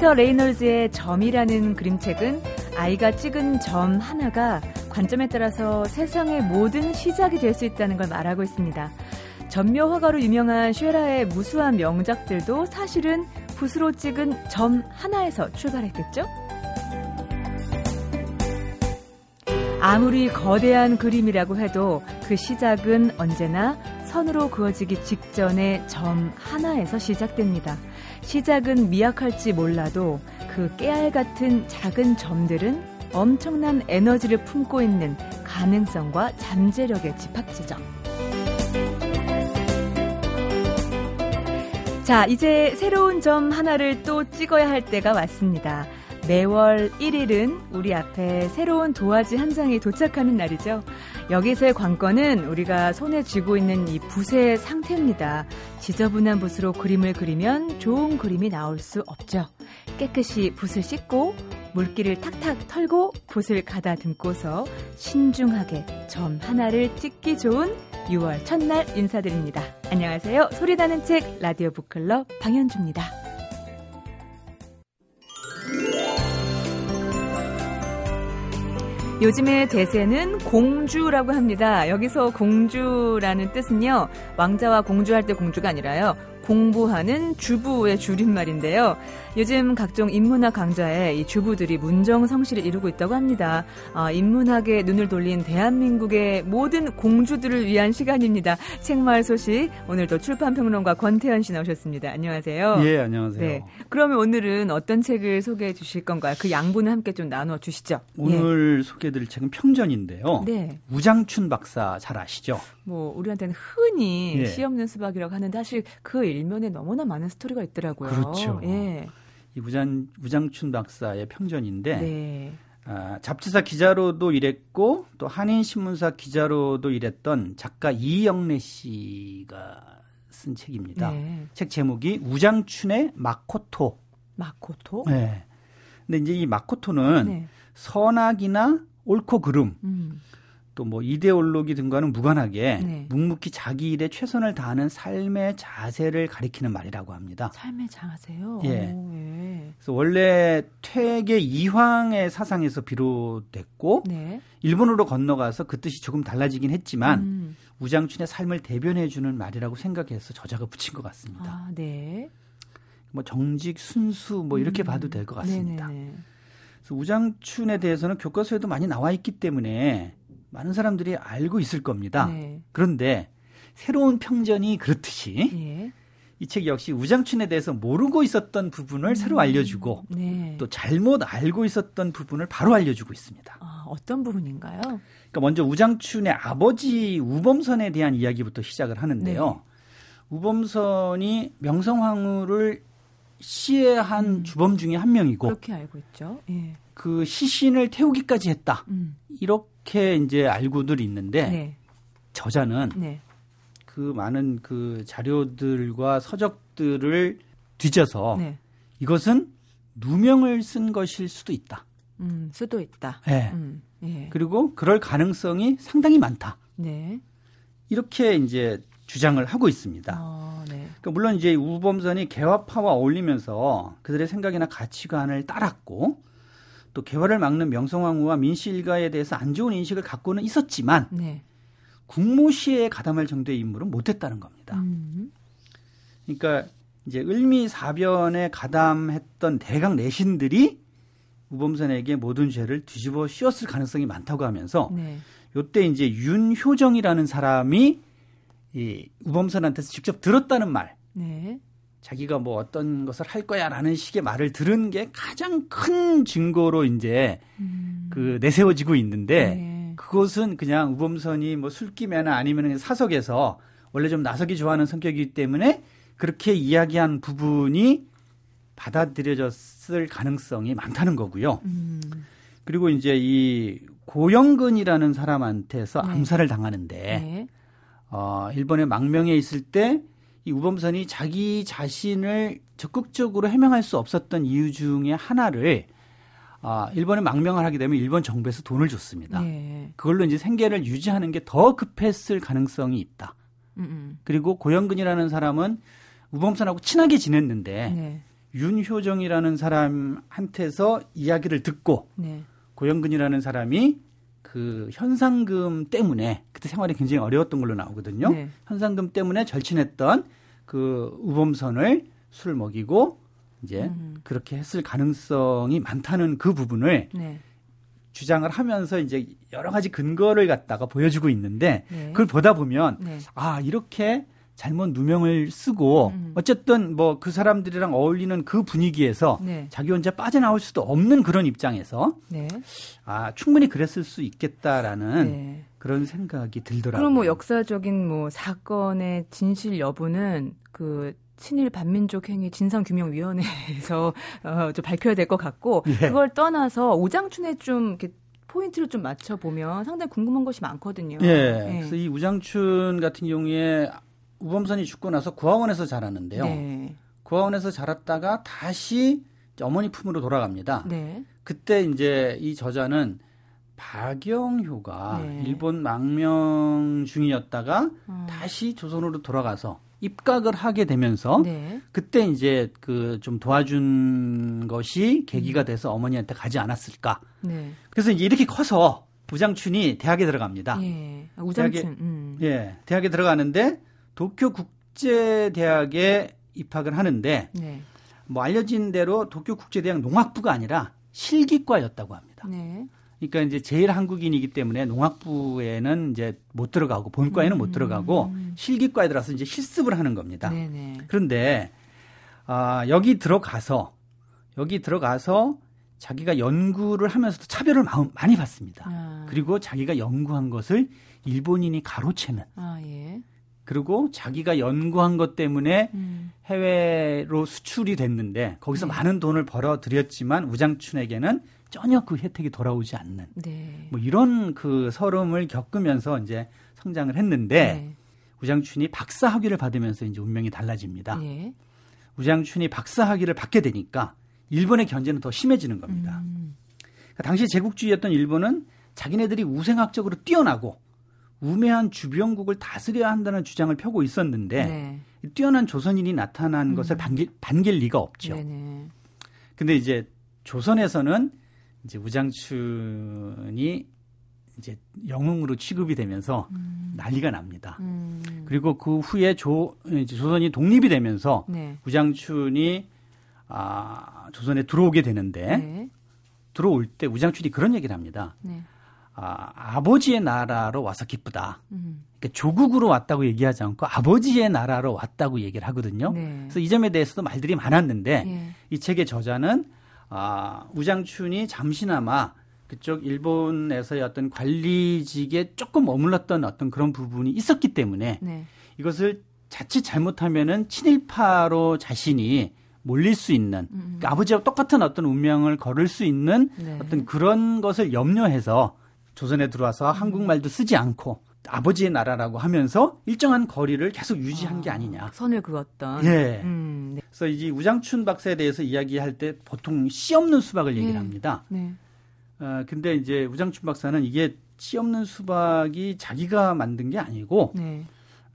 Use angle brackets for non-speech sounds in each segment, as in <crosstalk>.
피터 레이놀즈의 점이라는 그림책은 아이가 찍은 점 하나가 관점에 따라서 세상의 모든 시작이 될 수 있다는 걸 말하고 있습니다. 전묘 화가로 유명한 쉐라의 무수한 명작들도 사실은 붓으로 찍은 점 하나에서 출발했겠죠? 아무리 거대한 그림이라고 해도 그 시작은 언제나 선으로 그어지기 직전의 점 하나에서 시작됩니다. 시작은 미약할지 몰라도 그 깨알 같은 작은 점들은 엄청난 에너지를 품고 있는 가능성과 잠재력의 집합지죠. 자, 이제 새로운 점 하나를 또 찍어야 할 때가 왔습니다. 매월 1일은 우리 앞에 새로운 도화지 한 장이 도착하는 날이죠. 여기서의 관건은 우리가 손에 쥐고 있는 이 붓의 상태입니다. 지저분한 붓으로 그림을 그리면 좋은 그림이 나올 수 없죠. 깨끗이 붓을 씻고 물기를 탁탁 털고 붓을 가다듬고서 신중하게 점 하나를 찍기 좋은 6월 첫날 인사드립니다. 안녕하세요. 소리나는 책 라디오 북클럽 방현주입니다. 요즘의 대세는 공주라고 합니다. 여기서 공주라는 뜻은요, 왕자와 공주할 때 공주가 아니라요, 공부하는 주부의 줄임말인데요. 요즘 각종 인문학 강좌에 이 주부들이 문정성시를 이루고 있다고 합니다. 아, 인문학에 눈을 돌린 대한민국의 모든 공주들을 위한 시간입니다. 책마을 소식 오늘도 출판평론가 권태현 씨 나오셨습니다. 안녕하세요. 예, 안녕하세요. 네. 그러면 오늘은 어떤 책을 소개해 주실 건가요? 그 양분을 함께 좀 나눠 주시죠. 오늘 예. 소개해 드릴 책은 평전인데요. 네. 우장춘 박사 잘 아시죠? 뭐 우리한테는 흔히 예. 시 없는 수박이라고 하는데 사실 그 일면에 너무나 많은 스토리가 있더라고요. 그렇죠. 예. 이 우장 우장춘 박사의 평전인데 네. 아, 잡지사 기자로도 일했고 또 한인 신문사 기자로도 일했던 작가 이영래 씨가 쓴 책입니다. 네. 책 제목이 우장춘의 마코토. 마코토? 네. 근데 이제 이 마코토는 네. 선악이나 옳고 그름 음. 또 뭐 이데올로기 등과는 무관하게 네. 묵묵히 자기 일에 최선을 다하는 삶의 자세를 가리키는 말이라고 합니다. 삶의 자세요? 예. 오, 예. 그래서 원래 퇴계 이황의 사상에서 비롯됐고 네. 일본으로 건너가서 그 뜻이 조금 달라지긴 했지만 음. 우장춘의 삶을 대변해 주는 말이라고 생각해서 저자가 붙인 것 같습니다. 아, 네. 뭐 정직, 순수 뭐 이렇게 음. 봐도 될 것 같습니다. 네네네. 그래서 우장춘에 대해서는 교과서에도 많이 나와 있기 때문에 많은 사람들이 알고 있을 겁니다. 네. 그런데 새로운 평전이 그렇듯이 네. 이책 역시 우장춘에 대해서 모르고 있었던 부분을 음. 새로 알려주고 네. 또 잘못 알고 있었던 부분을 바로 알려주고 있습니다. 아, 어떤 부분인가요? 그러니까 먼저 우장춘의 아버지 우범선에 대한 이야기부터 시작을 하는데요. 네. 우범선이 명성황후를 시해한 음. 주범 중에 한 명이고 그렇게 알고 있죠. 예. 그 시신을 태우기까지 했다. 음. 이렇게 이제 알고들 있는데 네. 저자는 네. 그 많은 그 자료들과 서적들을 뒤져서 네. 이것은 누명을 쓴 것일 수도 있다. 음, 수도 있다. 네. 음, 예. 그리고 그럴 가능성이 상당히 많다. 네. 이렇게 이제 주장을 하고 있습니다. 어, 네. 그러니까 물론 이제 우범선이 개화파와 어울리면서 그들의 생각이나 가치관을 따랐고 또 개화를 막는 명성황후와 민씨 일가에 대해서 안 좋은 인식을 갖고는 있었지만 네. 국모시에 가담할 정도의 인물은 못했다는 겁니다. 음. 그러니까 이제 을미사변에 가담했던 대강 내신들이 우범선에게 모든 죄를 뒤집어 씌웠을 가능성이 많다고 하면서 네. 요때 이제 윤효정이라는 사람이 이 우범선한테서 직접 들었다는 말. 네. 자기가 뭐 어떤 것을 할 거야라는 식의 말을 들은 게 가장 큰 증거로 이제 음. 그 내세워지고 있는데 네. 그것은 그냥 우범선이 뭐 술김에나 아니면 사석에서 원래 좀 나서기 좋아하는 성격이기 때문에 그렇게 이야기한 부분이 받아들여졌을 가능성이 많다는 거고요. 음. 그리고 이제 이 고영근이라는 사람한테서 네. 암살을 당하는데 네. 어, 일본의 망명에 있을 때 이 우범선이 자기 자신을 적극적으로 해명할 수 없었던 이유 중에 하나를 아, 일본에 망명을 하게 되면 일본 정부에서 돈을 줬습니다. 네. 그걸로 이제 생계를 유지하는 게 더 급했을 가능성이 있다. 음음. 그리고 고영근이라는 사람은 우범선하고 친하게 지냈는데 네. 윤효정이라는 사람한테서 이야기를 듣고 네. 고영근이라는 사람이 그 현상금 때문에 그때 생활이 굉장히 어려웠던 걸로 나오거든요. 네. 현상금 때문에 절친했던 그 우범선을 술 먹이고 이제 음. 그렇게 했을 가능성이 많다는 그 부분을 네. 주장을 하면서 이제 여러 가지 근거를 갖다가 보여주고 있는데 네. 그걸 보다 보면 네. 아 이렇게 잘못 누명을 쓰고 음. 어쨌든 뭐 그 사람들이랑 어울리는 그 분위기에서 네. 자기 혼자 빠져나올 수도 없는 그런 입장에서 네. 아 충분히 그랬을 수 있겠다라는 네. 그런 생각이 들더라고요. 그럼 뭐 역사적인 뭐 사건의 진실 여부는 그 친일 반민족 행위 진상규명위원회에서 <laughs> 어, 좀 밝혀야 될 것 같고 예. 그걸 떠나서 오장춘에 좀 이렇게 포인트를 좀 맞춰 보면 상당히 궁금한 것이 많거든요. 예. 예. 그래서 이 우장춘 같은 경우에 우범선이 죽고 나서 구하원에서 자랐는데요. 네. 구하원에서 자랐다가 다시 어머니 품으로 돌아갑니다. 네. 그때 이제 이 저자는 박영효가 네. 일본 망명 중이었다가 어. 다시 조선으로 돌아가서 입각을 하게 되면서 네. 그때 이제 그 좀 도와준 것이 계기가 음. 돼서 어머니한테 가지 않았을까. 네. 그래서 이제 이렇게 커서 우장춘이 대학에 들어갑니다. 예. 아, 우장춘. 대학에, 음. 예, 대학에 들어가는데 도쿄 국제대학에 입학을 하는데 네. 뭐 알려진 대로 도쿄 국제대학 농학부가 아니라 실기과였다고 합니다. 네. 그러니까 이제 제일 한국인이기 때문에 농학부에는 이제 못 들어가고 본과에는 음. 못 들어가고 실기과에 들어가서 이제 실습을 하는 겁니다. 네네. 그런데 아, 여기 들어가서 여기 들어가서 자기가 연구를 하면서도 차별을 많이 받습니다. 아. 그리고 자기가 연구한 것을 일본인이 가로채는. 아, 예. 그리고 자기가 연구한 것 때문에 음. 해외로 수출이 됐는데 거기서 네. 많은 돈을 벌어 들였지만 우장춘에게는 전혀 그 혜택이 돌아오지 않는 네. 뭐 이런 그 서름을 겪으면서 이제 성장을 했는데 네. 우장춘이 박사 학위를 받으면서 이제 운명이 달라집니다. 네. 우장춘이 박사 학위를 받게 되니까 일본의 견제는 더 심해지는 겁니다. 음. 그러니까 당시 제국주의였던 일본은 자기네들이 우생학적으로 뛰어나고 우매한 주변국을 다스려야 한다는 주장을 펴고 있었는데 네. 뛰어난 조선인이 나타난 음. 것을 반길, 반길 리가 없죠. 네네. 근데 이제 조선에서는 이제 우장춘이 이제 영웅으로 취급이 되면서 음. 난리가 납니다. 음. 그리고 그 후에 조, 조선이 독립이 되면서 네. 우장춘이 아, 조선에 들어오게 되는데 네. 들어올 때 우장춘이 그런 얘기를 합니다. 네. 아, 아버지의 나라로 와서 기쁘다. 음. 그러니까 조국으로 왔다고 얘기하지 않고 아버지의 나라로 왔다고 얘기를 하거든요. 네. 그래서 이 점에 대해서도 말들이 많았는데 네. 이 책의 저자는 아, 우장춘이 잠시나마 그쪽 일본에서의 어떤 관리직에 조금 머물렀던 어떤 그런 부분이 있었기 때문에 네. 이것을 자칫 잘못하면은 친일파로 자신이 몰릴 수 있는 음. 그러니까 아버지와 똑같은 어떤 운명을 걸을 수 있는 네. 어떤 그런 것을 염려해서 조선에 들어와서 음. 한국말도 쓰지 않고 아버지의 나라라고 하면서 일정한 거리를 계속 유지한 아, 게 아니냐. 선을 그었던. 예. 음, 네. 그래서 이제 우장춘 박사에 대해서 이야기할 때 보통 씨 없는 수박을 얘기를 네. 합니다. 네. 어, 근데 이제 우장춘 박사는 이게 씨 없는 수박이 자기가 만든 게 아니고 네.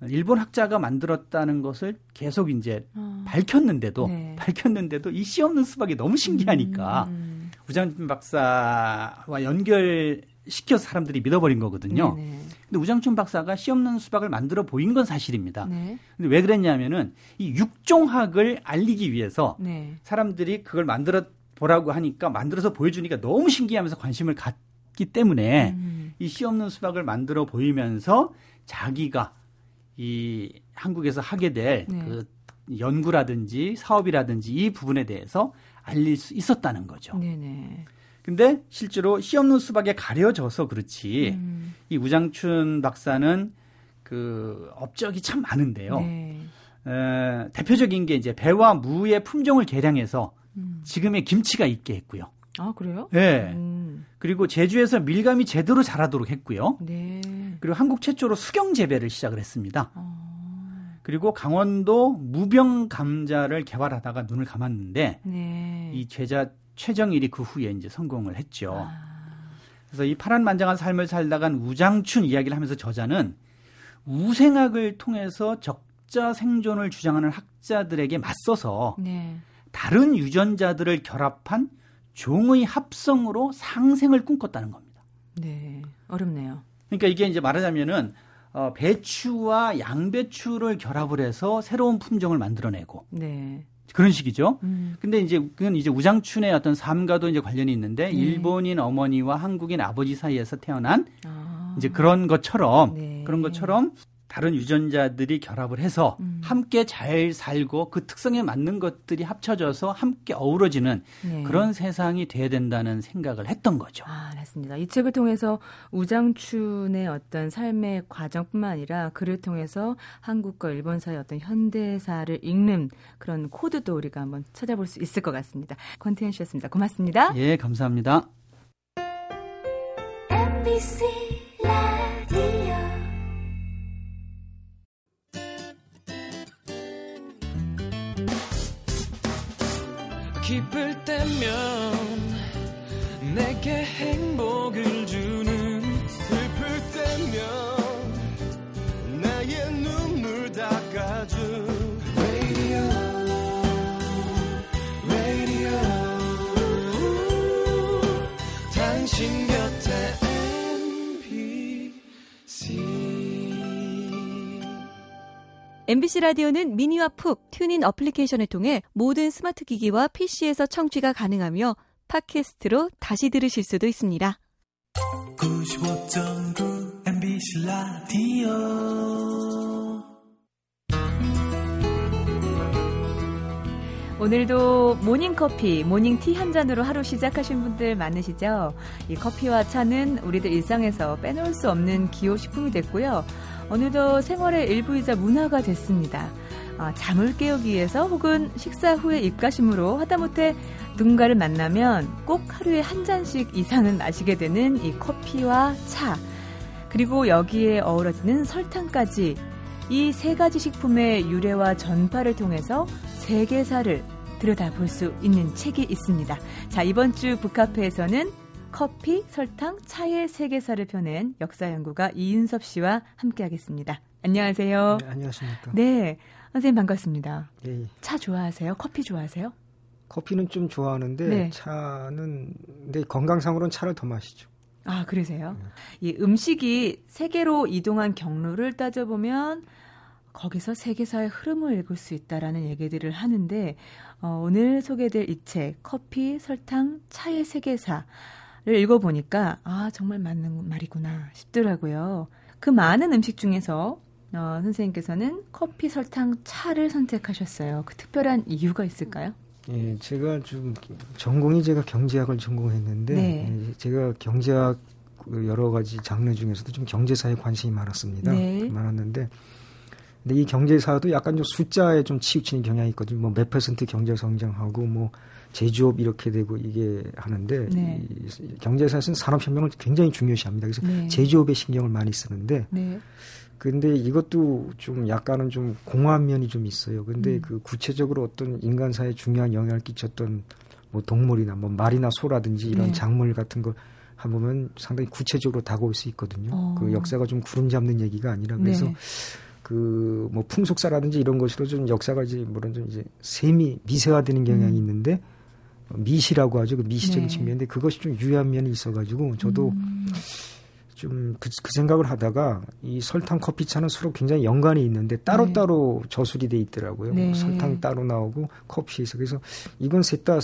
일본 학자가 만들었다는 것을 계속 이제 아, 밝혔는데도 네. 밝혔는데도 이 씨 없는 수박이 너무 신기하니까 음, 음. 우장춘 박사와 연결 시켜서 사람들이 믿어버린 거거든요. 네네. 근데 우장춘 박사가 씨 없는 수박을 만들어 보인 건 사실입니다. 네. 근데 왜 그랬냐면은 이 육종학을 알리기 위해서 네. 사람들이 그걸 만들어 보라고 하니까 만들어서 보여주니까 너무 신기하면서 관심을 갖기 때문에 음. 이씨 없는 수박을 만들어 보이면서 자기가 이 한국에서 하게 될그 네. 연구라든지 사업이라든지 이 부분에 대해서 알릴 수 있었다는 거죠. 네네. 근데 실제로 씨 없는 수박에 가려져서 그렇지 음. 이 우장춘 박사는 그 업적이 참 많은데요. 네. 에, 대표적인 게 이제 배와 무의 품종을 개량해서 음. 지금의 김치가 있게 했고요. 아 그래요? 네. 음. 그리고 제주에서 밀감이 제대로 자라도록 했고요. 네. 그리고 한국 최초로 수경 재배를 시작을 했습니다. 아. 그리고 강원도 무병 감자를 개발하다가 눈을 감았는데 네. 이 제자 최정일이 그 후에 이제 성공을 했죠. 아. 그래서 이 파란만장한 삶을 살다간 우장춘 이야기를 하면서 저자는 우생학을 통해서 적자 생존을 주장하는 학자들에게 맞서서 네. 다른 유전자들을 결합한 종의 합성으로 상생을 꿈꿨다는 겁니다. 네, 어렵네요. 그러니까 이게 이제 말하자면은 어, 배추와 양배추를 결합을 해서 새로운 품종을 만들어내고 네. 그런 식이죠. 음. 근데 이제 그건 이제 우장춘의 어떤 삶과도 이제 관련이 있는데 네. 일본인 어머니와 한국인 아버지 사이에서 태어난 아. 이제 그런 것처럼 네. 그런 것처럼 다른 유전자들이 결합을 해서 음. 함께 잘 살고 그 특성에 맞는 것들이 합쳐져서 함께 어우러지는 네. 그런 세상이 돼야 된다는 생각을 했던 거죠. 아, 맞습니다. 이 책을 통해서 우장춘의 어떤 삶의 과정뿐만 아니라 그를 통해서 한국과 일본 사이의 어떤 현대사를 읽는 그런 코드도 우리가 한번 찾아볼 수 있을 것 같습니다. 권태현 씨였습니다. 고맙습니다. 예, 감사합니다. MBC 기쁠 때면 MBC 라디오는 미니와 푹 TuneIn 어플리케이션을 통해 모든 스마트 기기와 PC에서 청취가 가능하며 팟캐스트로 다시 들으실 수도 있습니다. 95.9 MBC 라디오 오늘도 모닝커피, 모닝티 한 잔으로 하루 시작하신 분들 많으시죠? 이 커피와 차는 우리들 일상에서 빼놓을 수 없는 기호식품이 됐고요. 어느덧 생활의 일부이자 문화가 됐습니다. 아, 잠을 깨우기 위해서 혹은 식사 후에 입가심으로 하다못해 누군가를 만나면 꼭 하루에 한 잔씩 이상은 마시게 되는 이 커피와 차, 그리고 여기에 어우러지는 설탕까지 이 세 가지 식품의 유래와 전파를 통해서 세계사를 들여다볼 수 있는 책이 있습니다. 자, 이번 주 북카페에서는 커피, 설탕, 차의 세계사를 펴낸 역사 연구가 이윤섭 씨와 함께하겠습니다. 안녕하세요. 네, 안녕하십니까. 네, 선생님 반갑습니다. 예, 예. 차 좋아하세요? 커피 좋아하세요? 커피는 좀 좋아하는데 네. 차는 근데 건강상으로는 차를 더 마시죠. 아 그러세요? 네. 이 음식이 세계로 이동한 경로를 따져보면 거기서 세계사의 흐름을 읽을 수 있다라는 얘기들을 하는데 어, 오늘 소개될 이 책 커피, 설탕, 차의 세계사 를 읽어보니까 아 정말 맞는 말이구나 싶더라고요. 그 많은 음식 중에서 어, 선생님께서는 커피, 설탕, 차를 선택하셨어요. 그 특별한 이유가 있을까요? 예, 제가 좀 전공이 제가 경제학을 전공했는데 네. 예, 제가 경제학 그 여러 가지 장르 중에서도 좀 경제사에 관심이 많았습니다. 네. 많았는데 근데 이 경제사도 약간 좀 숫자에 좀 치우치는 경향이 있거든요. 뭐 몇 퍼센트 경제 성장하고 뭐 제조업 이렇게 되고 이게 하는데 네. 이 경제사에서는 산업혁명을 굉장히 중요시합니다. 그래서 네. 제조업에 신경을 많이 쓰는데 네. 근데 이것도 좀 약간은 좀 공허한 면이 좀 있어요. 근데 음. 그 구체적으로 어떤 인간사에 중요한 영향을 끼쳤던 뭐 동물이나 뭐 말이나 소라든지 이런 네. 작물 같은 거 한보면 상당히 구체적으로 다가올 수 있거든요. 어. 그 역사가 좀 구름 잡는 얘기가 아니라 그래서 네. 그뭐 풍속사라든지 이런 것으로 좀 역사가 이제 물론 좀 이제 세미 미세화되는 경향이 음. 있는데 미시라고 하죠. 그 미시적인 네. 측면인데 그것이 좀 유효한 면이 있어가지고 저도 음. 좀그 그 생각을 하다가 이 설탕 커피차는 서로 굉장히 연관이 있는데 따로따로 네. 저술이 돼 있더라고요. 네. 설탕 따로 나오고 커피에서 그래서 이건 셋 다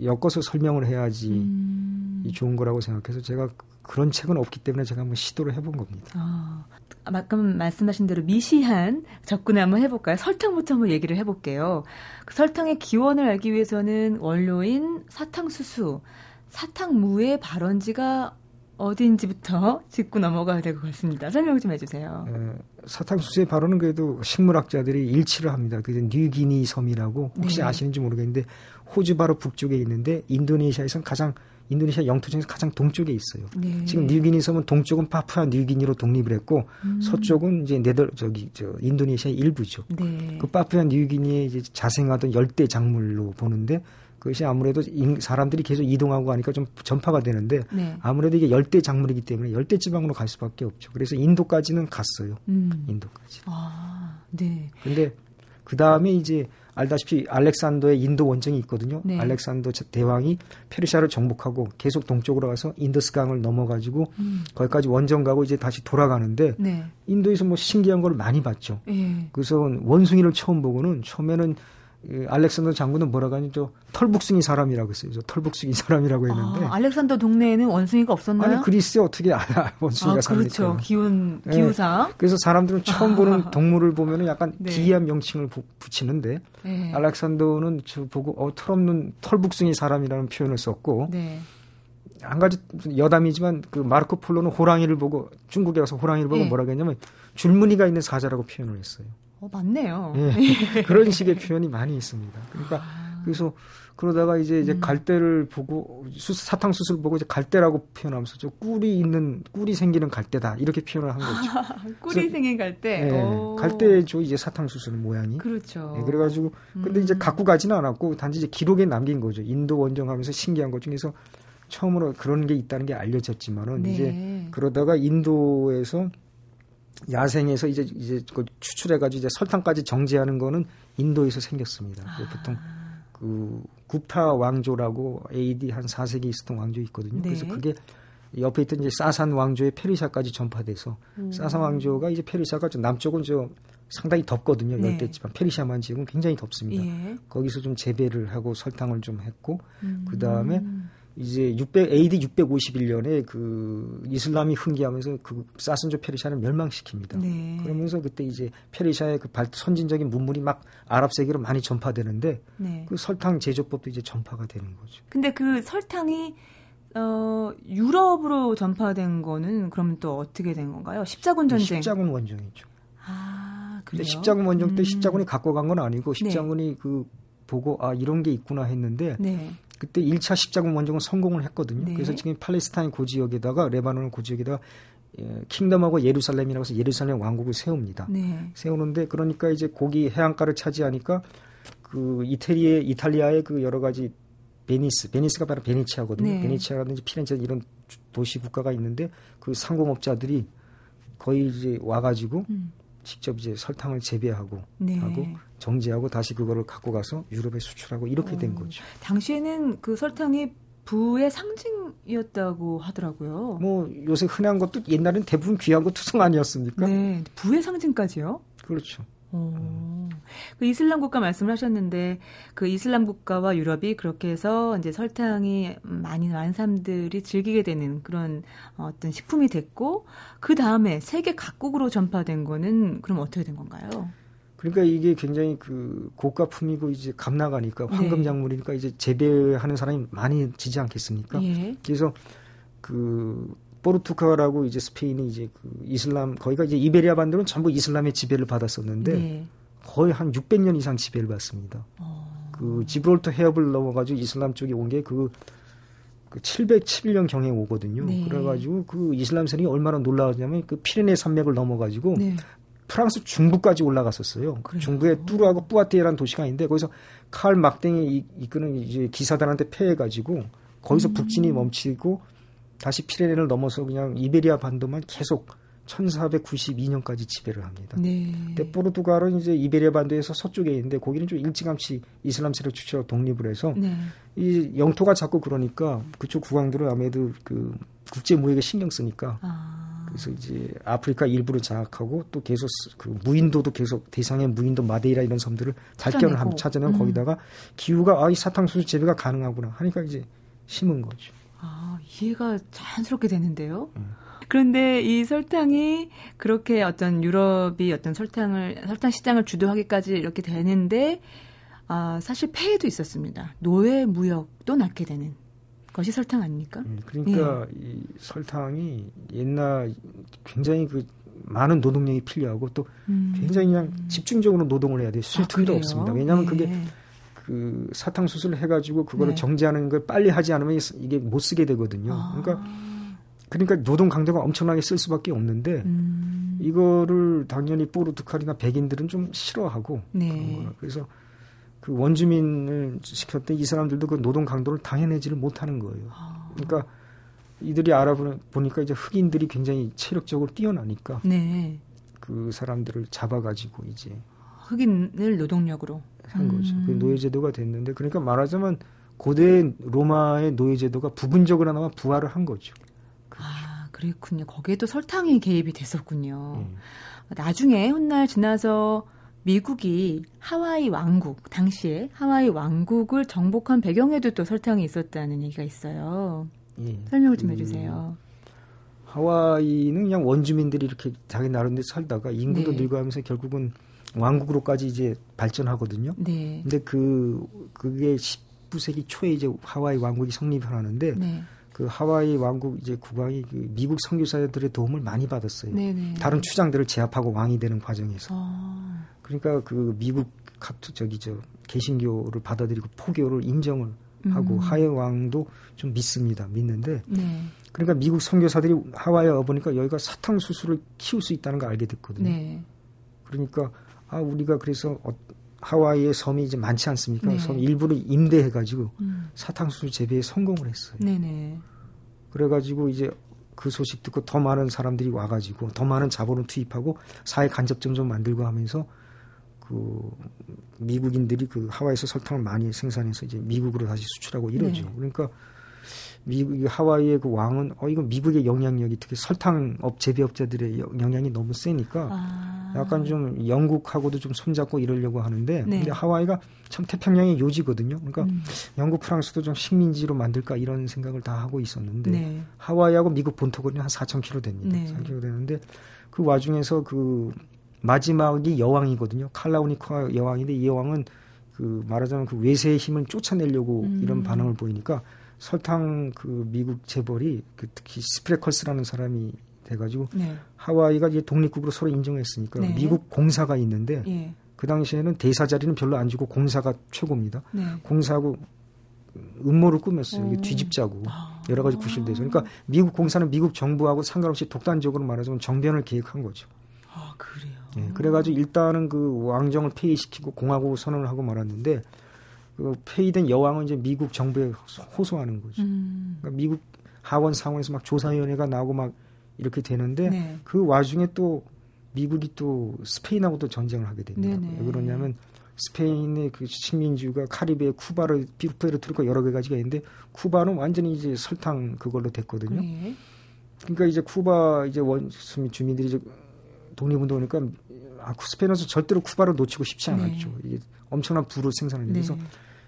엮어서 설명을 해야지 음. 좋은 거라고 생각해서 제가 그런 책은 없기 때문에 제가 한번 시도를 해본 겁니다. 아, 아까 말씀하신 대로 미시한 접근을 한번 해볼까요? 설탕부터 한번 얘기를 해볼게요. 그 설탕의 기원을 알기 위해서는 원료인 사탕수수, 사탕무의 발원지가 어디인지부터 짚고 넘어가야 될 것 같습니다. 설명 좀 해주세요. 에, 사탕수수의 발원은 그래도 식물학자들이 일치를 합니다. 그게 뉴기니 섬이라고 혹시 네. 아시는지 모르겠는데 호주 바로 북쪽에 있는데 인도네시아에선 가장 인도네시아 영토 중에서 가장 동쪽에 있어요. 네. 지금 뉴기니 섬은 동쪽은 파푸아 뉴기니로 독립을 했고 음. 서쪽은 이제 네덜 저기 저 인도네시아 일부죠. 네. 그 파푸아 뉴기니에 이제 자생하던 열대 작물로 보는데 그것이 아무래도 사람들이 계속 이동하고 하니까 좀 전파가 되는데 네. 아무래도 이게 열대 작물이기 때문에 열대 지방으로 갈 수밖에 없죠. 그래서 인도까지는 갔어요. 음. 인도까지. 아, 네. 근데 그 다음에 이제 알다시피 알렉산더의 인도 원정이 있거든요. 네. 알렉산더 대왕이 페르시아를 정복하고 계속 동쪽으로 가서 인더스강을 넘어가지고 음. 거기까지 원정 가고 이제 다시 돌아가는데 네. 인도에서 뭐 신기한 걸 많이 봤죠. 네. 그래서 원숭이를 처음 보고는 처음에는 그 알렉산더 장군은 뭐라고 하니 저 털북숭이 사람이라고 했어요. 저 털북숭이 사람이라고 했는데. 아, 알렉산더 동네에는 원숭이가 없었나요? 아니 그리스에 어떻게 알아 원숭이가 아, 그렇죠. 기운 네. 기후상. 그래서 사람들은 처음 보는 <laughs> 동물을 보면은 약간 네. 기이한 명칭을 부, 붙이는데 네. 알렉산더는 저 보고 어 털없는 털북숭이 사람이라는 표현을 썼고. 네. 한 가지 여담이지만 그 마르코 폴로는 호랑이를 보고 중국에 가서 호랑이를 보고 네. 뭐라고 했냐면 줄무늬가 있는 사자라고 표현을 했어요. 어, 맞네요. 예, <laughs> 그런 식의 표현이 많이 있습니다. 그러니까 아. 그래서 그러다가 이제 이제 음. 갈대를 보고 수, 사탕 수술 보고 이제 갈대라고 표현하면서 저 꿀이 있는 꿀이 생기는 갈대다 이렇게 표현을 한 거죠. <laughs> 꿀이 생긴 갈대. 예, 갈대죠 이제 사탕 수술 모양이. 그렇죠. 예, 그래가지고 근데 음. 이제 갖고 가지는 않았고 단지 이제 기록에 남긴 거죠. 인도 원정하면서 신기한 것 중에서 처음으로 그런 게 있다는 게 알려졌지만은 네. 이제 그러다가 인도에서 야생에서 이제 이제 그 추출해가지고 이제 설탕까지 정제하는 거는 인도에서 생겼습니다. 아. 보통 그 굽타 왕조라고 AD 한 4세기 있었던 왕조 있거든요. 네. 그래서 그게 옆에 있던 이제 사산 왕조의 페르시아까지 전파돼서 음. 사산 왕조가 이제 페르시아가 좀 남쪽은 저 상당히 덥거든요. 네. 열대지방 페르시아만 지역은 굉장히 덥습니다. 예. 거기서 좀 재배를 하고 설탕을 좀 했고 음. 그 다음에 이제 600 AD 651년에 그 이슬람이 흥기하면서 그 사슨조 페르시아를 멸망시킵니다. 네. 그러면서 그때 이제 페르시아의 그 발, 선진적인 문물이 막 아랍 세계로 많이 전파되는데 네. 그 설탕 제조법도 이제 전파가 되는 거죠. 근데 그 설탕이 어, 유럽으로 전파된 거는 그러면 또 어떻게 된 건가요? 십자군 전쟁. 십자군 원정이죠. 아, 그래요? 십자군 원정 때 음. 십자군이 갖고 간 건 아니고 네. 십자군이 네. 그 보고 아 이런 게 있구나 했는데 네. 그때 1차 십자군 원정은 성공을 했거든요. 네. 그래서 지금 팔레스타인 그 지역에다가 레바논 그 지역에다가 예, Kingdom of Jerusalem이라고 해서 예루살렘 왕국을 세웁니다. 네. 세우는데 그러니까 이제 고기 해안가를 차지하니까 그 이태리의 이탈리아의 그 여러 가지 베니스, 베니스가 바로 베네치아거든요. 네. 베네치아라든지 피렌체 이런 도시 국가가 있는데 그 상공업자들이 거의 이제 와가지고 음. 직접 이제 설탕을 재배하고 네. 하고 정제하고 다시 그거를 갖고 가서 유럽에 수출하고 이렇게 된 어, 거죠. 당시에는 그 설탕이 부의 상징이었다고 하더라고요. 뭐 요새 흔한 것도 옛날엔 대부분 귀한 거 투성 아니었습니까? 네, 부의 상징까지요? 그렇죠. 어. 그 이슬람 국가 말씀을 하셨는데 그 이슬람 국가와 유럽이 그렇게 해서 이제 설탕이 많이 많은 사람들이 즐기게 되는 그런 어떤 식품이 됐고 그 다음에 세계 각국으로 전파된 거는 그럼 어떻게 된 건가요? 그러니까 이게 굉장히 그 고가품이고 이제 값 나가니까 황금 네. 작물이니까 이제 재배하는 사람이 많이 지지 않겠습니까? 예. 그래서 그 포르투갈하고 이제 스페인이 이제 그 이슬람 거기가 이제 이베리아 반도는 전부 이슬람의 지배를 받았었는데 네. 거의 한 600년 이상 지배를 받습니다. 어. 그 지브롤터 해협을 넘어가지고 이슬람 쪽에 온 게그 그 711년 경에 오거든요. 네. 그래가지고 그 이슬람 세력이 얼마나 놀라웠냐면 그 피레네 산맥을 넘어가지고 네. 프랑스 중부까지 올라갔었어요. 그래요? 중부에 뚜르하고 뿌아티에라는 도시가 있는데 거기서 칼 막댕이 이끄는 이제 기사단한테 패해가지고 거기서 음. 북진이 멈추고 다시 피레네를 넘어서 그냥 이베리아 반도만 계속 1492년까지 지배를 합니다. 네. 근데 포르투갈은 이제 이베리아 반도에서 서쪽에 있는데 거기는 좀 일찌감치 이슬람 세력 주체로 독립을 해서 네. 이 영토가 자꾸 그러니까 그쪽 국왕들은 아무래도 그 국제 무역에 신경 쓰니까 아. 그래서 이제 아프리카 일부를 장악하고 또 계속 그 무인도도 계속 대상의 무인도 마데이라 이런 섬들을 발견을 하면 찾아내면 음. 거기다가 기후가 아이 사탕수수 재배가 가능하구나 하니까 이제 심은 거죠. 아, 이해가 자연스럽게 되는데요. 음. 그런데 이 설탕이 그렇게 어떤 유럽이 어떤 설탕을 설탕 시장을 주도하기까지 이렇게 되는데 아, 사실 폐해도 있었습니다. 노예 무역도 낳게 되는 것이 설탕 아닙니까? 음, 그러니까 예. 이 설탕이 옛날 굉장히 그 많은 노동력이 필요하고 또 음. 굉장히 그냥 집중적으로 노동을 해야 돼요. 쉴 아, 틈도 없습니다. 왜냐하면 예. 그게 그 사탕수술을 해가지고 그거를 네. 정제하는 걸 빨리 하지 않으면 이게 못 쓰게 되거든요. 아. 그러니까 그러니까 노동 강도가 엄청나게 쓸 수밖에 없는데 음. 이거를 당연히 포르투갈이나 백인들은 좀 싫어하고 네. 그래서 그 원주민을 시켰던 이 사람들도 그 노동 강도를 당해내지를 못하는 거예요. 아. 그러니까 이들이 알아보니까 이제 흑인들이 굉장히 체력적으로 뛰어나니까 네. 그 사람들을 잡아가지고 이제 흑인을 노동력으로 한 거죠. 그 음. 노예제도가 됐는데 그러니까 말하자면 고대 로마의 노예제도가 부분적으로나마 부활을 한 거죠. 그렇죠. 아, 그랬군요. 거기에도 설탕이 개입이 됐었군요. 음. 나중에 훗날 지나서 미국이 하와이 왕국, 당시에 하와이 왕국을 정복한 배경에도 또 설탕이 있었다는 얘기가 있어요. 예. 설명을 좀 그, 해주세요. 하와이는 그냥 원주민들이 이렇게 자기 나름대로 살다가 인구도 네. 늙어가면서 결국은 왕국으로까지 이제 발전하거든요. 네. 근데 그 그게 19세기 초에 이제 하와이 왕국이 성립을 하는데 네. 그 하와이 왕국 이제 국왕이 그 미국 선교사들의 도움을 많이 받았어요. 네네. 네. 다른 추장들을 제압하고 왕이 되는 과정에서. 아. 그러니까 그 미국 카투 저기 저 개신교를 받아들이고 포교를 인정을 하고 음. 하와이 왕도 좀 믿습니다. 믿는데. 네. 그러니까 미국 선교사들이 하와이에 와 보니까 여기가 사탕수수를 키울 수 있다는 걸 알게 됐거든요. 네. 그러니까 아 우리가 그래서 어, 하와이의 섬이 이제 많지 않습니까? 네. 섬 일부를 임대해가지고 음. 사탕수수 재배에 성공을 했어요. 네네. 그래가지고 이제 그 소식 듣고 더 많은 사람들이 와가지고 더 많은 자본을 투입하고 사회 간접점 좀 만들고 하면서 그 미국인들이 그 하와이에서 설탕을 많이 생산해서 이제 미국으로 다시 수출하고 이러죠. 네. 그러니까 미국 하와이의 그 왕은 어 이거 미국의 영향력이 특히 설탕업 재배업자들의 영향이 너무 세니까 아. 약간 좀 영국하고도 좀 손잡고 이러려고 하는데 네. 근데 하와이가 참 태평양의 요지거든요. 그러니까 음. 영국 프랑스도 좀 식민지로 만들까 이런 생각을 다 하고 있었는데 네. 하와이하고 미국 본토 거리는 한 4,000km 됩니다. 네. 4km 되는데 그 와중에서 그 마지막이 여왕이거든요. 칼라우니카 여왕인데 이 여왕은 그 말하자면 그 외세의 힘을 쫓아내려고 음. 이런 반응을 보이니까 설탕 그 미국 재벌이 그 특히 스프레컬스라는 사람이 돼가지고 네. 하와이가 이제 독립국으로 서로 인정했으니까 네. 미국 공사가 있는데 예. 그 당시에는 대사 자리는 별로 안 주고 공사가 최고입니다. 네. 공사하고 음모를 꾸몄어요. 이게 뒤집자고 아. 여러 가지 구실돼서 그러니까 미국 공사는 미국 정부하고 상관없이 독단적으로 말하자면 정변을 계획한 거죠. 아 그래요. 예, 그래가지고 일단은 그 왕정을 폐위시키고 공화국 선언을 하고 말았는데 그 폐위된 여왕은 이제 미국 정부에 호소하는 거죠. 음. 그러니까 미국 하원 상원에서 막 조사위원회가 나오고 막 이렇게 되는데 네. 그 와중에 또 미국이 또 스페인하고도 전쟁을 하게 됩니다. 네네. 왜 그러냐면 스페인의 그 식민지가 카리브해 쿠바를 피르페르 트리코 여러 개 가지가 있는데 쿠바는 완전히 이제 설탕 그걸로 됐거든요. 네. 그러니까 이제 쿠바 이제 원주민 주민들이 이제 독립운동하니까 아, 스페인에서 절대로 쿠바를 놓치고 싶지 않았죠. 네. 엄청난 부를 생산을 해서 네.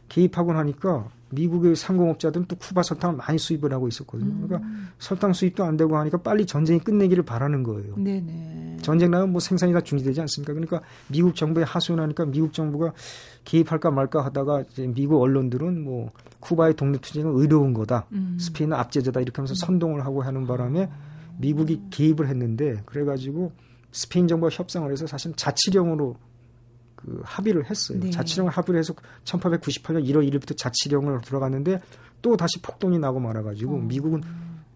개입하고 나니까 미국의 상공업자들은 또 쿠바 설탕을 많이 수입을 하고 있었거든요. 그러니까 음. 그러니까 설탕 수입도 안 되고 하니까 빨리 전쟁이 끝내기를 바라는 거예요. 네네. 전쟁 나면 뭐 생산이 다 중지되지 않습니까? 그러니까 미국 정부에 하소연하니까 미국 정부가 개입할까 말까 하다가 이제 미국 언론들은 뭐 쿠바의 독립 투쟁은 의로운 거다. 음. 스페인은 압제자다 이렇게 하면서 음. 선동을 하고 하는 바람에 미국이 개입을 했는데 그래가지고 스페인 정부와 협상을 해서 사실 자치령으로 그 합의를 했어요. 네. 자치령을 합의를 해서 1898년 1월 1일부터 자치령을 들어갔는데 또 다시 폭동이 나고 말아가지고 어. 미국은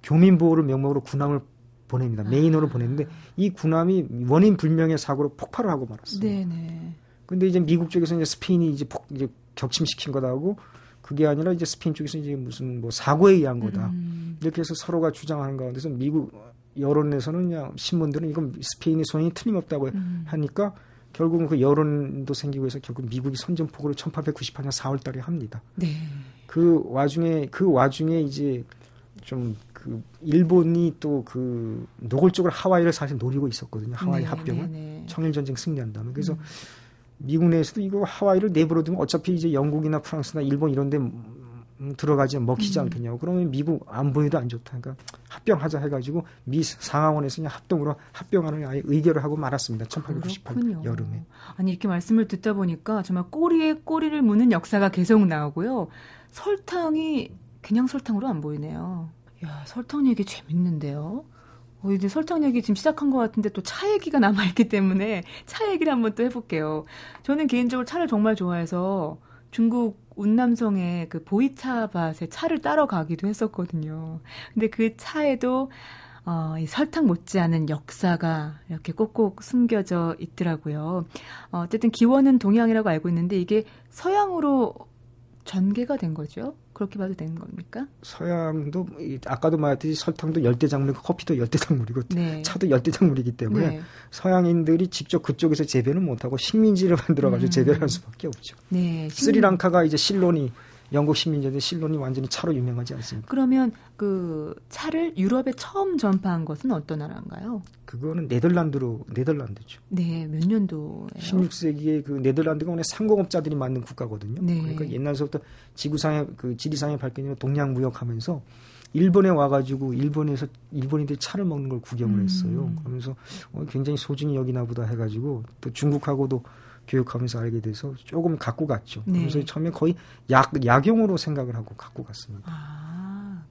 교민 보호를 명목으로 군함을 보냅니다. 메인으로 아. 보냈는데 이 군함이 원인 불명의 사고로 폭발을 하고 말았어요. 네네. 근데 이제 미국 쪽에서 이제 스페인이 이제 폭 이제 격침시킨 거다고 그게 아니라 이제 스페인 쪽에서 이제 무슨 뭐 사고에 의한 거다. 음. 이렇게 해서 서로가 주장하는 가운데서 미국 여론에서는 그냥 신문들은 이건 스페인의 손이 틀림없다고 음. 하니까 결국은 그 여론도 생기고 해서 결국 미국이 선전포고를 1898년 4월 달에 합니다. 네. 그 와중에 그 와중에 이제 좀 그 일본이 또 그 노골적으로 하와이를 사실 노리고 있었거든요. 하와이 네, 합병을 네, 네. 청일 전쟁 승리한다면 그래서 음. 미국 내에서도 이거 하와이를 내버려 두면 어차피 이제 영국이나 프랑스나 일본 이런 데 음, 들어가지 먹히지 음. 않겠냐고. 그러면 미국 안보에도 안 좋다. 그러니까 합병하자 해가지고 미 상하원에서 그냥 합동으로 합병하는 아예 의결을 하고 말았습니다. 1898 그렇군요. 여름에. 아니 이렇게 말씀을 듣다 보니까 정말 꼬리에 꼬리를 무는 역사가 계속 나오고요. 설탕이 그냥 설탕으로 안 보이네요. 야 설탕 얘기 재밌는데요. 어, 이제 설탕 얘기 지금 시작한 것 같은데 또 차 얘기가 남아있기 때문에 차 얘기를 한번 또 해볼게요. 저는 개인적으로 차를 정말 좋아해서 중국 운남성의 그 보이차밭에 차를 따러 가기도 했었거든요. 근데 그 차에도 어, 이 설탕 못지않은 역사가 이렇게 꼭꼭 숨겨져 있더라고요. 어, 어쨌든 기원은 동양이라고 알고 있는데 이게 서양으로 전개가 된 거죠. 그렇게 봐도 되는 겁니까? 서양도 아까도 말했듯이 설탕도 열대 작물이고 커피도 열대 작물이고 네. 차도 열대 작물이기 때문에 네. 서양인들이 직접 그쪽에서 재배는 못하고 식민지를 <laughs> 만들어가지고 음. 재배할 수밖에 없죠. 네. 스리랑카가 이제 실론이 영국 식민지인데 실론이 완전히 차로 유명하지 않습니까? 그러면 그 차를 유럽에 처음 전파한 것은 어떤 나라인가요? 그거는 네덜란드로 네덜란드죠. 네, 몇 년도예요? 16세기에 그 네덜란드가 원래 상공업자들이 만든 국가거든요. 네. 그러니까 옛날서부터 지구상의 그 지리상의 발견이나 동양 무역하면서 일본에 와가지고 일본에서 일본인들이 차를 먹는 걸 구경을 음. 했어요. 음. 그러면서 어, 굉장히 소중히 여기나 보다 해가지고 또 중국하고도 교육하면서 알게 돼서 조금 갖고 갔죠. 네. 그래서 처음에 거의 약, 약용으로 생각을 하고 갖고 갔습니다. 아,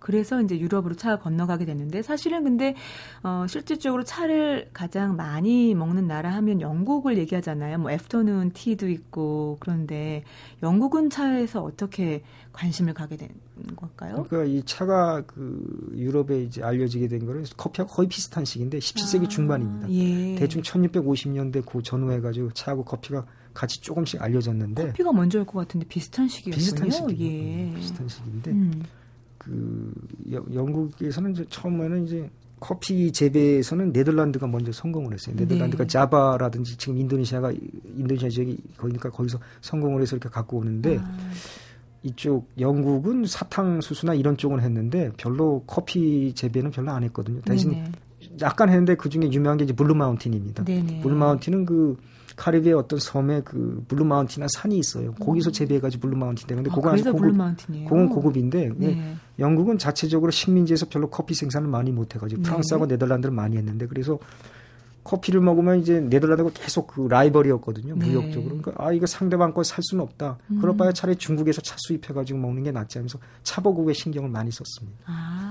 그래서 이제 유럽으로 차가 건너가게 됐는데 사실은 근데 어, 실질적으로 차를 가장 많이 먹는 나라 하면 영국을 얘기하잖아요. 뭐 애프터눈 티도 있고 그런데 영국은 차에서 어떻게 관심을 가게 된 걸까요? 그러니까 이 차가 그 유럽에 이제 알려지게 된 거는 커피하고 거의 비슷한 시기인데 17세기 아, 중반입니다. 예. 대충 1650년대 그 전후해 가지고 차하고 커피가 같이 조금씩 알려졌는데 커피가 먼저일 것 같은데 비슷한 시기였군요. 비슷한 시기. 예. 비슷한 시기인데 음. 그 영국에서는 처음에는 이제 커피 재배에서는 네덜란드가 먼저 성공을 했어요. 네덜란드가 네. 자바라든지 지금 인도네시아가 인도네시아 지역이 거기니까 거기서 성공을 해서 이렇게 갖고 오는데 아. 이쪽 영국은 사탕수수나 이런 쪽은 했는데 별로 커피 재배는 별로 안 했거든요. 대신 네네. 약간 했는데 그 중에 유명한 게 이제 블루 마운틴입니다. 블루 마운틴은 그 카리브의 어떤 섬에 그 블루 마운틴이란 산이 있어요. 거기서 음. 재배해가지고 블루 마운틴 되는데 아, 그거 아주 고급, 그건 고급인데 네. 영국은 자체적으로 식민지에서 별로 커피 생산을 많이 못해가지고 네. 프랑스하고 네덜란드를 많이 했는데 그래서 커피를 먹으면 이제 네덜란드가 계속 그 라이벌이었거든요. 네. 무역적으로. 그러니까 아 이거 상대방 거 살 수는 없다. 음. 그럴 바에 차라리 중국에서 차 수입해가지고 먹는 게 낫지 하면서 차 보급에 신경을 많이 썼습니다. 아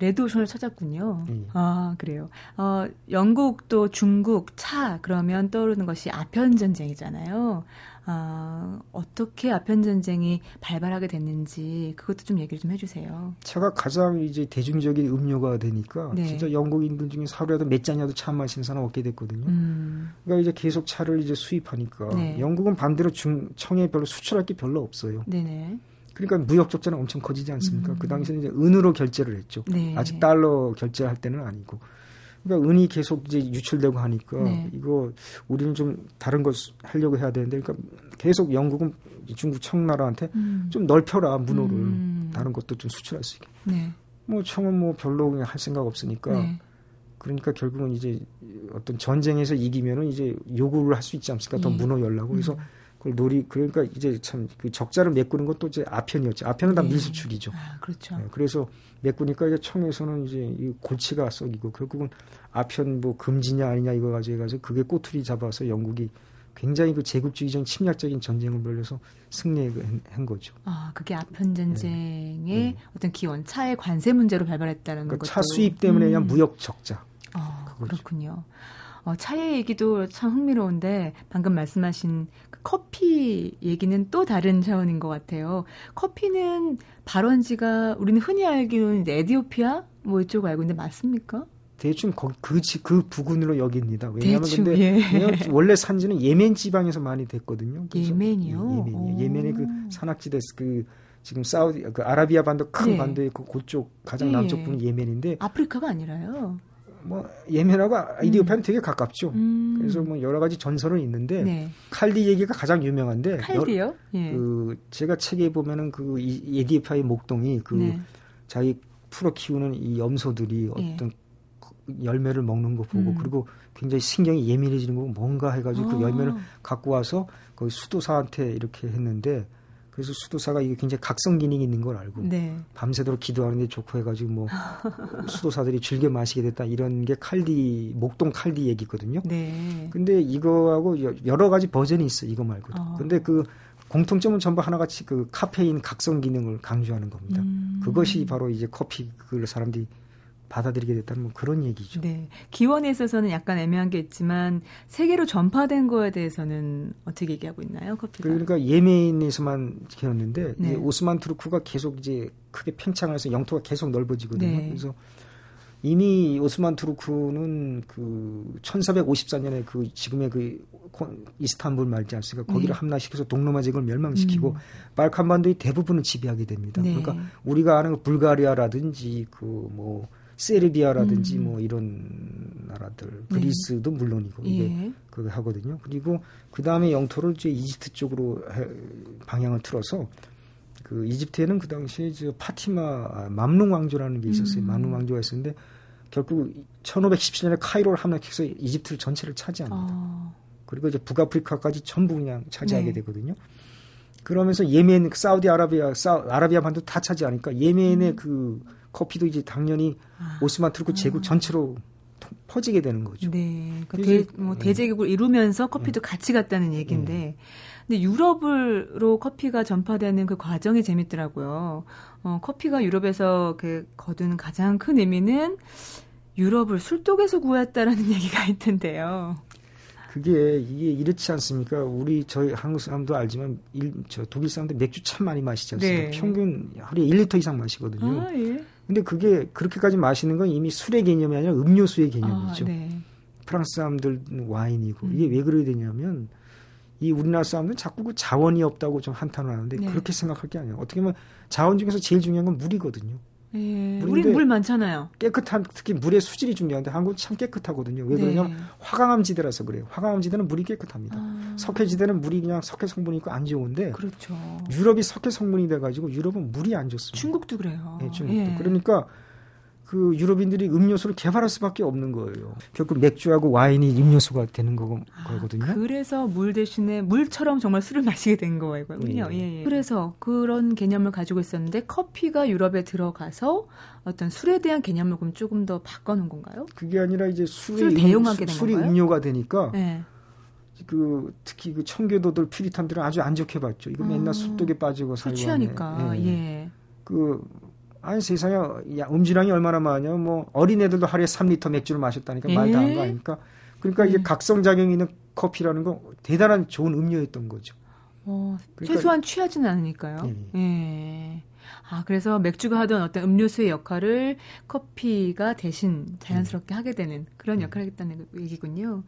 레드오션을 찾았군요. 네. 아 그래요. 어 영국 또 중국 차 그러면 떠오르는 것이 아편 전쟁이잖아요. 아, 어떻게 아편 전쟁이 발발하게 됐는지 그것도 좀 얘기를 좀 해주세요. 차가 가장 이제 대중적인 음료가 되니까 네. 진짜 영국인들 중에 하루에도 몇 잔이라도 차 마시는 사람 없게 됐거든요. 음. 그러니까 이제 계속 차를 이제 수입하니까 네. 영국은 반대로 중 청에 별로 수출할 게 별로 없어요. 네네. 그러니까 무역 적자는 엄청 커지지 않습니까? 음. 그 당시에는 이제 은으로 결제를 했죠. 네. 아직 달러 결제할 때는 아니고. 그러니까 은이 계속 이제 유출되고 하니까 네. 이거 우리는 좀 다른 것 하려고 해야 되는데 그러니까 계속 영국은 중국 청나라한테 음. 좀 넓혀라 문호를 음. 다른 것도 좀 수출할 수 있게. 네. 뭐 청은 뭐 별로 그냥 할 생각 없으니까 네. 그러니까 결국은 이제 어떤 전쟁에서 이기면은 이제 요구를 할 수 있지 않습니까? 더 예. 문호 열라고 그래서 음. 그걸 놀이 그러니까 이제 참 그 적자를 메꾸는 것도 이제 아편이었죠. 아편은 다 네. 밀수출이죠. 아, 그렇죠. 네, 그래서 메꾸니까 이제 청에서는 이제 이 골치가 썩이고 결국은 아편 뭐 금지냐 아니냐 이거 가지고 해가지고 그게 꼬투리 잡아서 영국이 굉장히 그 제국주의적 침략적인 전쟁을 벌여서 승리한 거죠. 아, 그게 아편 전쟁의 네. 네. 어떤 기원, 차의 관세 문제로 발발했다는 그러니까 것도. 차 수입 때문에 음. 그냥 무역 적자. 아, 그렇군요. 어, 차의 얘기도 참 흥미로운데 방금 말씀하신 그 커피 얘기는 또 다른 차원인 것 같아요. 커피는 발원지가 우리는 흔히 알기로는 에디오피아 뭐 이쪽 알고 있는데 맞습니까? 대충 거기 그, 그 부근으로 여깁니다. 왜냐하면 대충, 근데 예. 왜냐면 원래 산지는 예멘 지방에서 많이 됐거든요. 예멘이요? 예, 예멘이요. 예멘의 그 산악지대 그 지금 사우디 그 아라비아 반도 큰 네. 반도의 그 그쪽 가장 예. 남쪽 부는 예멘인데 아프리카가 아니라요. 뭐 예멘하고 이디오피아는 음. 되게 가깝죠. 음. 그래서 뭐 여러 가지 전설은 있는데 네. 칼디 얘기가 가장 유명한데 칼디요? 예. 그 제가 책에 보면은 그 이디오피아의 목동이 그 네. 자기 풀어 키우는 이 염소들이 예. 어떤 예. 열매를 먹는 거 보고 음. 그리고 굉장히 신경이 예민해지는 거 뭔가 해가지고 그 아. 그 열매를 갖고 와서 그 수도사한테 이렇게 했는데 그래서 수도사가 이게 굉장히 각성 기능이 있는 걸 알고 네. 밤새도록 기도하는데 좋고 해가지고 뭐 <laughs> 수도사들이 즐겨 마시게 됐다 이런 게 칼디 목동 칼디 얘기거든요. 네. 근데 이거하고 여러 가지 버전이 있어 이거 말고도. 어. 근데 그 공통점은 전부 하나같이 그 카페인 각성 기능을 강조하는 겁니다. 음. 그것이 바로 이제 커피 그걸 사람들이 받아들이게 됐다는 뭐 그런 얘기죠. 네. 기원에 있어서는 약간 애매한 게 있지만 세계로 전파된 거에 대해서는 어떻게 얘기하고 있나요, 커피가? 그러니까 예멘에서만 지켰는데 네. 오스만 투르크가 계속 이제 크게 팽창해서 영토가 계속 넓어지거든요. 네. 그래서 이미 오스만 투르크는 그 1454년에 그 지금의 그 이스탄불 말지 않습니까? 거기를 네. 함락시켜서 동로마 제국을 멸망시키고 음. 발칸반도의 대부분을 지배하게 됩니다. 네. 그러니까 우리가 아는 그 불가리아라든지 그뭐 세르비아라든지 음. 뭐 이런 나라들 네. 그리스도 네. 물론이고 이게 예. 그거 하거든요. 그리고 그 다음에 영토를 이제 이집트 쪽으로 해, 방향을 틀어서 그 이집트에는 그 당시에 저 파티마 맘룽 왕조라는 게 있었어요. 음. 맘룽 왕조가 있었는데 결국 1517년에 카이로를 함락해서 이집트를 전체를 차지합니다. 어. 그리고 이제 북아프리카까지 전부 그냥 차지하게 네. 되거든요. 그러면서 예멘, 사우디아라비아, 사우, 아라비아 반도 다 차지하니까 예멘의 음. 그 커피도 이제 당연히 아. 오스만 투르크 제국 전체로 퍼지게 되는 거죠. 네. 그러니까 대, 뭐 네. 대제국을 이루면서 커피도 네. 같이 갔다는 얘기인데, 네. 근데 유럽으로 커피가 전파되는 그 과정이 재밌더라고요. 어, 커피가 유럽에서 그 거둔 가장 큰 의미는 유럽을 술독에서 구했다라는 <laughs> 얘기가 있던데요. 그게 이게 이렇지 않습니까? 우리 저희 한국 사람도 알지만 일, 저 독일 사람들 맥주 참 많이 마시지 않습니까? 네. 평균 하루에 1리터 이상 마시거든요. 아, 예. 근데 그게 그렇게까지 마시는 건 이미 술의 개념이 아니라 음료수의 개념이죠. 아, 네. 프랑스 사람들은 와인이고 음. 이게 왜 그래야 되냐면 이 우리나라 사람들은 자꾸 그 자원이 없다고 좀 한탄을 하는데 네. 그렇게 생각할 게 아니에요. 어떻게 보면 자원 중에서 제일 중요한 건 물이거든요. 예, 우리 물 많잖아요. 깨끗한 특히 물의 수질이 중요한데 한국은 참 깨끗하거든요. 왜 그러냐면 네. 화강암 지대라서 그래요. 화강암 지대는 물이 깨끗합니다. 아. 석회 지대는 물이 그냥 석회 성분이 있고 안 좋은데 그렇죠. 유럽이 석회 성분이 돼 가지고 유럽은 물이 안 좋습니다. 중국도 그래요. 네, 중국도. 예. 그러니까 그 유럽인들이 음료수를 개발할 수밖에 없는 거예요. 결국 맥주하고 와인이 음료수가 되는 거, 아, 거거든요. 그래서 물 대신에 물처럼 정말 술을 <laughs> 마시게 된 거예요. 예. 예, 예. 그래서 그런 개념을 가지고 있었는데 커피가 유럽에 들어가서 어떤 술에 대한 개념을 그럼 조금 더 바꿔놓은 건가요? 그게 아니라 이제 술이 대용하게 된 술이 건가요? 음료가 되니까 네. 그 특히 그 청교도들 피리탄들은 아주 안 좋게 봤죠. 이거 맨날 아, 술독에 빠지고 살고 취하니까 예. 예. 그 아니 세상에 야, 음주량이 얼마나 많냐. 뭐 어린애들도 하루에 3리터 맥주를 마셨다니까 말도 안 거 아닙니까? 그러니까 음. 이게 각성작용이 있는 커피라는 건 대단한 좋은 음료였던 거죠. 어, 그러니까, 최소한 취하지는 않으니까요. 예. 예. 아, 그래서 맥주가 하던 어떤 음료수의 역할을 커피가 대신 자연스럽게 음. 하게 되는 그런 음. 역할을 하겠다는 얘기군요. 음.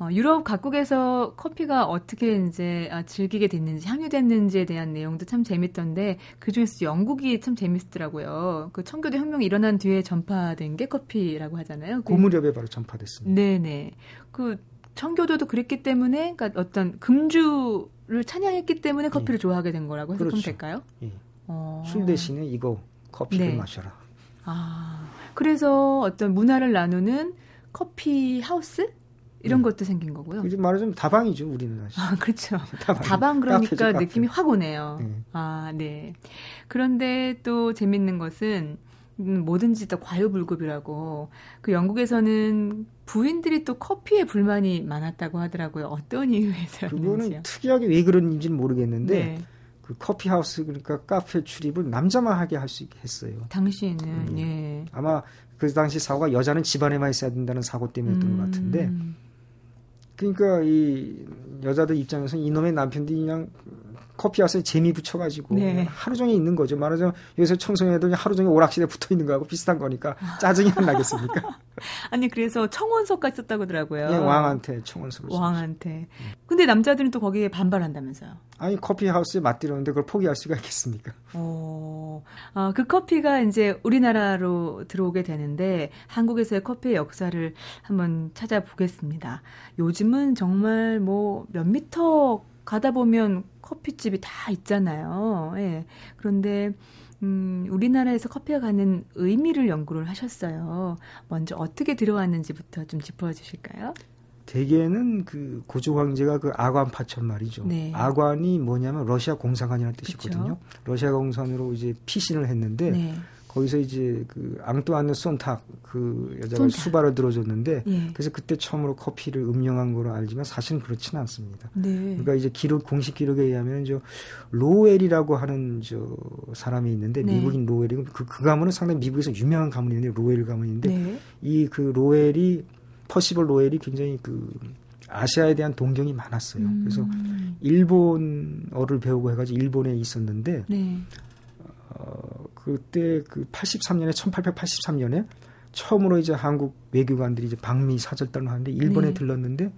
어, 유럽 각국에서 커피가 어떻게 이제 아, 즐기게 됐는지 향유됐는지에 대한 내용도 참 재밌던데 그 중에서 영국이 참 재밌더라고요. 그 청교도 혁명이 일어난 뒤에 전파된 게 커피라고 하잖아요. 그, 무렵에 바로 전파됐습니다. 네네. 그 청교도도 그랬기 때문에 그러니까 어떤 금주를 찬양했기 때문에 커피를 예. 좋아하게 된 거라고 해석하면 그렇죠. 될까요? 예. 어... 술 대신에 이거 커피를 네. 마셔라. 아 그래서 어떤 문화를 나누는 커피 하우스 이런 네. 것도 생긴 거고요. 이제 말하자면 다방이죠, 우리는 사실. 아, 그렇죠. <laughs> 다방, 다방 그러니까 카페죠, 느낌이 카페. 확 오네요. 네. 아, 네. 그런데 또 재밌는 것은 음, 뭐든지 다 과유불급이라고 그 영국에서는 부인들이 또 커피에 불만이 많았다고 하더라고요. 어떤 이유에서였는지요? 그거는 특이하게 왜 그런지는 모르겠는데 네. 그 커피 하우스 그러니까 카페 출입을 남자만 하게 할 수 있게 했어요. 당시에는 음. 예. 아마 그 당시 사고가 여자는 집안에만 있어야 된다는 사고 때문이었던 음. 것 같은데 그러니까 이 여자들 입장에서 이놈의 남편들이 그냥 커피 하우스에 재미 붙여가지고 네. 하루 종일 있는 거죠. 말하자면 요새 청소년애들 하루 종일 오락실에 붙어 있는 거하고 비슷한 거니까 짜증이 안 나겠습니까? <laughs> 아니 그래서 청원서가 있었다고 하더라고요. 예, 왕한테 청원서를. 왕한테. 네. 근데 남자들은 또 거기에 반발한다면서요? 아니 커피 하우스에 맞들었는데 그걸 포기할 수가 있겠습니까? 어, 어, 그 커피가 이제 우리나라로 들어오게 되는데 한국에서의 커피의 역사를 한번 찾아보겠습니다. 요즘은 정말 뭐 몇 미터 가다 보면 커피집이 다 있잖아요. 예. 그런데 음, 우리나라에서 커피가 가는 의미를 연구를 하셨어요. 먼저 어떻게 들어왔는지부터 좀 짚어 주실까요? 대개는 그 고조 황제가 그 아관 파천 말이죠. 네. 아관이 뭐냐면 러시아 공산관이라는 뜻이거든요. 그쵸? 러시아 공산으로 이제 피신을 했는데 네. 거기서 이제 그 앙뚜아느 손탁 그 여자가 손탁. 수발을 들어줬는데 예. 그래서 그때 처음으로 커피를 음용한 거로 알지만 사실은 그렇지는 않습니다. 네. 그러니까 이제 기록 공식 기록에 의하면 저 로웰이라고 하는 저 사람이 있는데 네. 미국인 로웰이고 그, 그 가문은 상당히 미국에서 유명한 가문이 있는데 로웰 가문인데 네. 이그 로웰이 퍼시벌 로웰이 굉장히 그 아시아에 대한 동경이 많았어요. 음. 그래서 일본어를 배우고 해가지고 일본에 있었는데 네. 어, 그때 그 83년에 1883년에 처음으로 이제 한국 외교관들이 이제 방미 사절단을 하는데 일본에 네. 들렀는데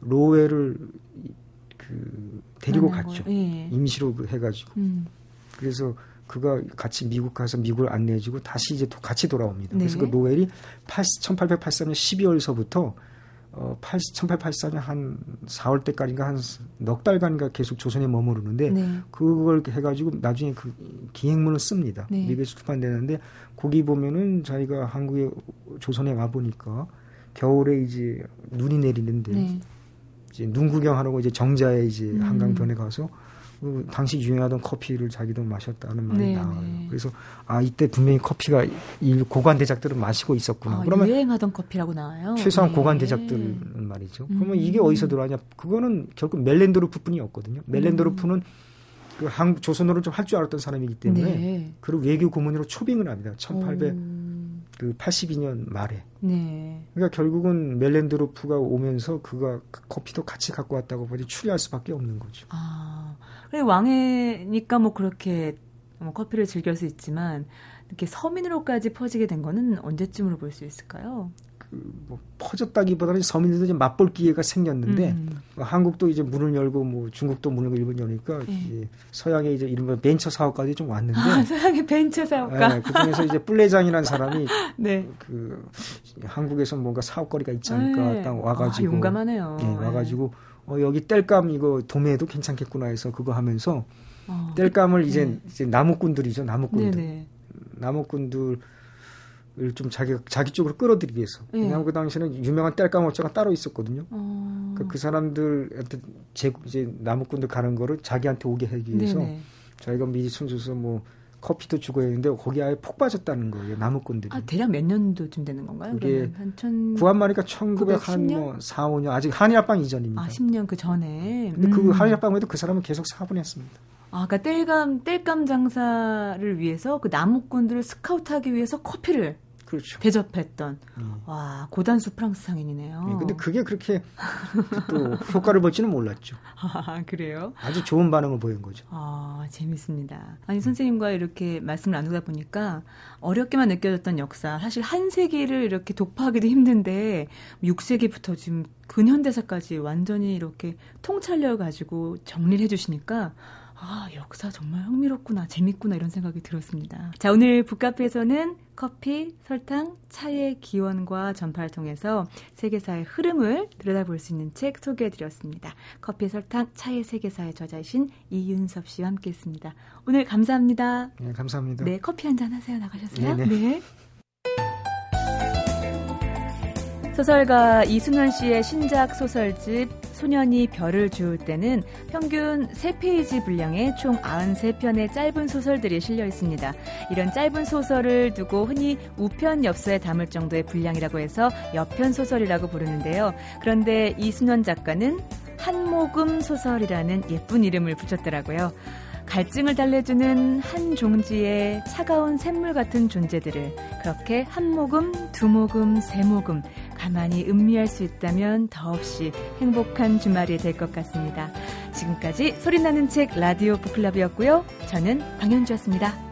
로웨를 그 데리고 갔죠. 예. 임시로 그 해가지고. 음. 그래서 그가 같이 미국 가서 미국을 안내해주고 다시 이제 또 같이 돌아옵니다. 네. 그래서 그 노엘이 80, 1883년 12월서부터 어, 80, 1884년 한 4월 때까지인가 한 넉 달간인가 계속 조선에 머무르는데 네. 그걸 해가지고 나중에 그 기행문을 씁니다. 네. 미국에서 출판되는데 거기 보면은 자기가 한국에 조선에 와 보니까 겨울에 이제 눈이 내리는데 네. 이제 눈 구경하라고 이제 정자에 이제 음. 한강변에 가서 그 당시 유행하던 커피를 자기도 마셨다는 말이 네, 나와요. 네. 그래서 아 이때 분명히 커피가 이 고관 대작들은 마시고 있었구나. 아, 그러면 유행하던 커피라고 나와요. 최소한 네. 고관 대작들은 말이죠. 음. 그러면 이게 어디서 들어왔냐? 그거는 결국 멜렌드루프뿐이었거든요. 멜렌드루프는 음. 그 한국 조선어를 좀 할 줄 알았던 사람이기 때문에 네. 그리고 외교 고문으로 초빙을 합니다. 1800 그 82년 말에. 네. 그러니까 결국은 멜렌드로프가 오면서 그가 커피도 같이 갖고 왔다고 보지 추리할 수밖에 없는 거죠. 아, 그래 왕해니까 뭐 그렇게 뭐 커피를 즐길 수 있지만 이렇게 서민으로까지 퍼지게 된 거는 언제쯤으로 볼 수 있을까요? 그뭐 퍼졌다기보다는 서민들도 이제 맛볼 기회가 생겼는데 음. 뭐 한국도 이제 문을 열고 뭐 중국도 문을 열고 일본 여니까 네. 이제 서양의 이제 이른바 벤처 사업가들이 좀 왔는데 아, 서양의 벤처 사업가 네, 그중에서 이제 뿔레장이라는 사람이 <laughs> 네. 그 한국에서 뭔가 사업거리가 있지 않을까 네. 딱 와가지고 아, 용감하네요. 네, 와가지고 어, 여기 뗄감 이거 도매도 괜찮겠구나 해서 그거 하면서 어, 뗄감을 네. 이제 이제 나무꾼들이죠 나무꾼들 나무꾼들 좀 자기 자기 쪽으로 끌어들이기 위해서. 네. 왜냐하면 그 당시에는 유명한 뗄감업체가 따로 있었거든요. 어... 그러니까 그 사람들한테 제 이제 나무꾼들 가는 거를 자기한테 오게 하기 위해서 네네. 저희가 미리 손줘서 뭐 커피도 주고 했는데 거기 아예 폭 빠졌다는 거예요 나무꾼들이. 아 대략 몇 년도쯤 되는 건가요? 그게 한 천... 구한말이니까 1900한 4, 5년 아직 한일합방 이전입니다. 아 10년 그 전에. 근데 그 음. 그 한일합방에도 그 사람은 계속 사업을 했습니다. 아, 그러니까 땔감 땔감 장사를 위해서 그 나무꾼들을 스카우트하기 위해서 커피를 그렇죠. 대접했던 음. 와 고단수 프랑스 상인이네요. 네, 근데 그게 그렇게 또 효과를 볼지는 몰랐죠. <laughs> 아 그래요? 아주 좋은 반응을 보인 거죠. 아 재밌습니다. 아니 선생님과 이렇게 말씀을 나누다 보니까 어렵게만 느껴졌던 역사 사실 한 세기를 이렇게 독파하기도 힘든데 6세기부터 지금 근현대사까지 완전히 이렇게 통찰력 가지고 정리를 해주시니까 아, 역사 정말 흥미롭구나, 재밌구나, 이런 생각이 들었습니다. 자, 오늘 북카페에서는 커피, 설탕, 차의 기원과 전파를 통해서 세계사의 흐름을 들여다볼 수 있는 책 소개해드렸습니다. 커피, 설탕, 차의 세계사의 저자이신 이윤섭 씨와 함께 했습니다. 오늘 감사합니다. 네, 감사합니다. 네, 커피 한 잔 하세요. 나가셨어요? 네네. 네. 소설가 이순원 씨의 신작 소설집 소년이 별을 주울 때는 평균 3페이지 분량의 총 93편의 짧은 소설들이 실려 있습니다. 이런 짧은 소설을 두고 흔히 우편 엽서에 담을 정도의 분량이라고 해서 여편 소설이라고 부르는데요. 그런데 이순원 작가는 한모금 소설이라는 예쁜 이름을 붙였더라고요. 갈증을 달래주는 한 종지의 차가운 샘물 같은 존재들을 그렇게 한 모금, 두 모금, 세 모금 가만히 음미할 수 있다면 더없이 행복한 주말이 될 것 같습니다. 지금까지 소리나는 책 라디오 북클럽이었고요. 저는 방현주였습니다.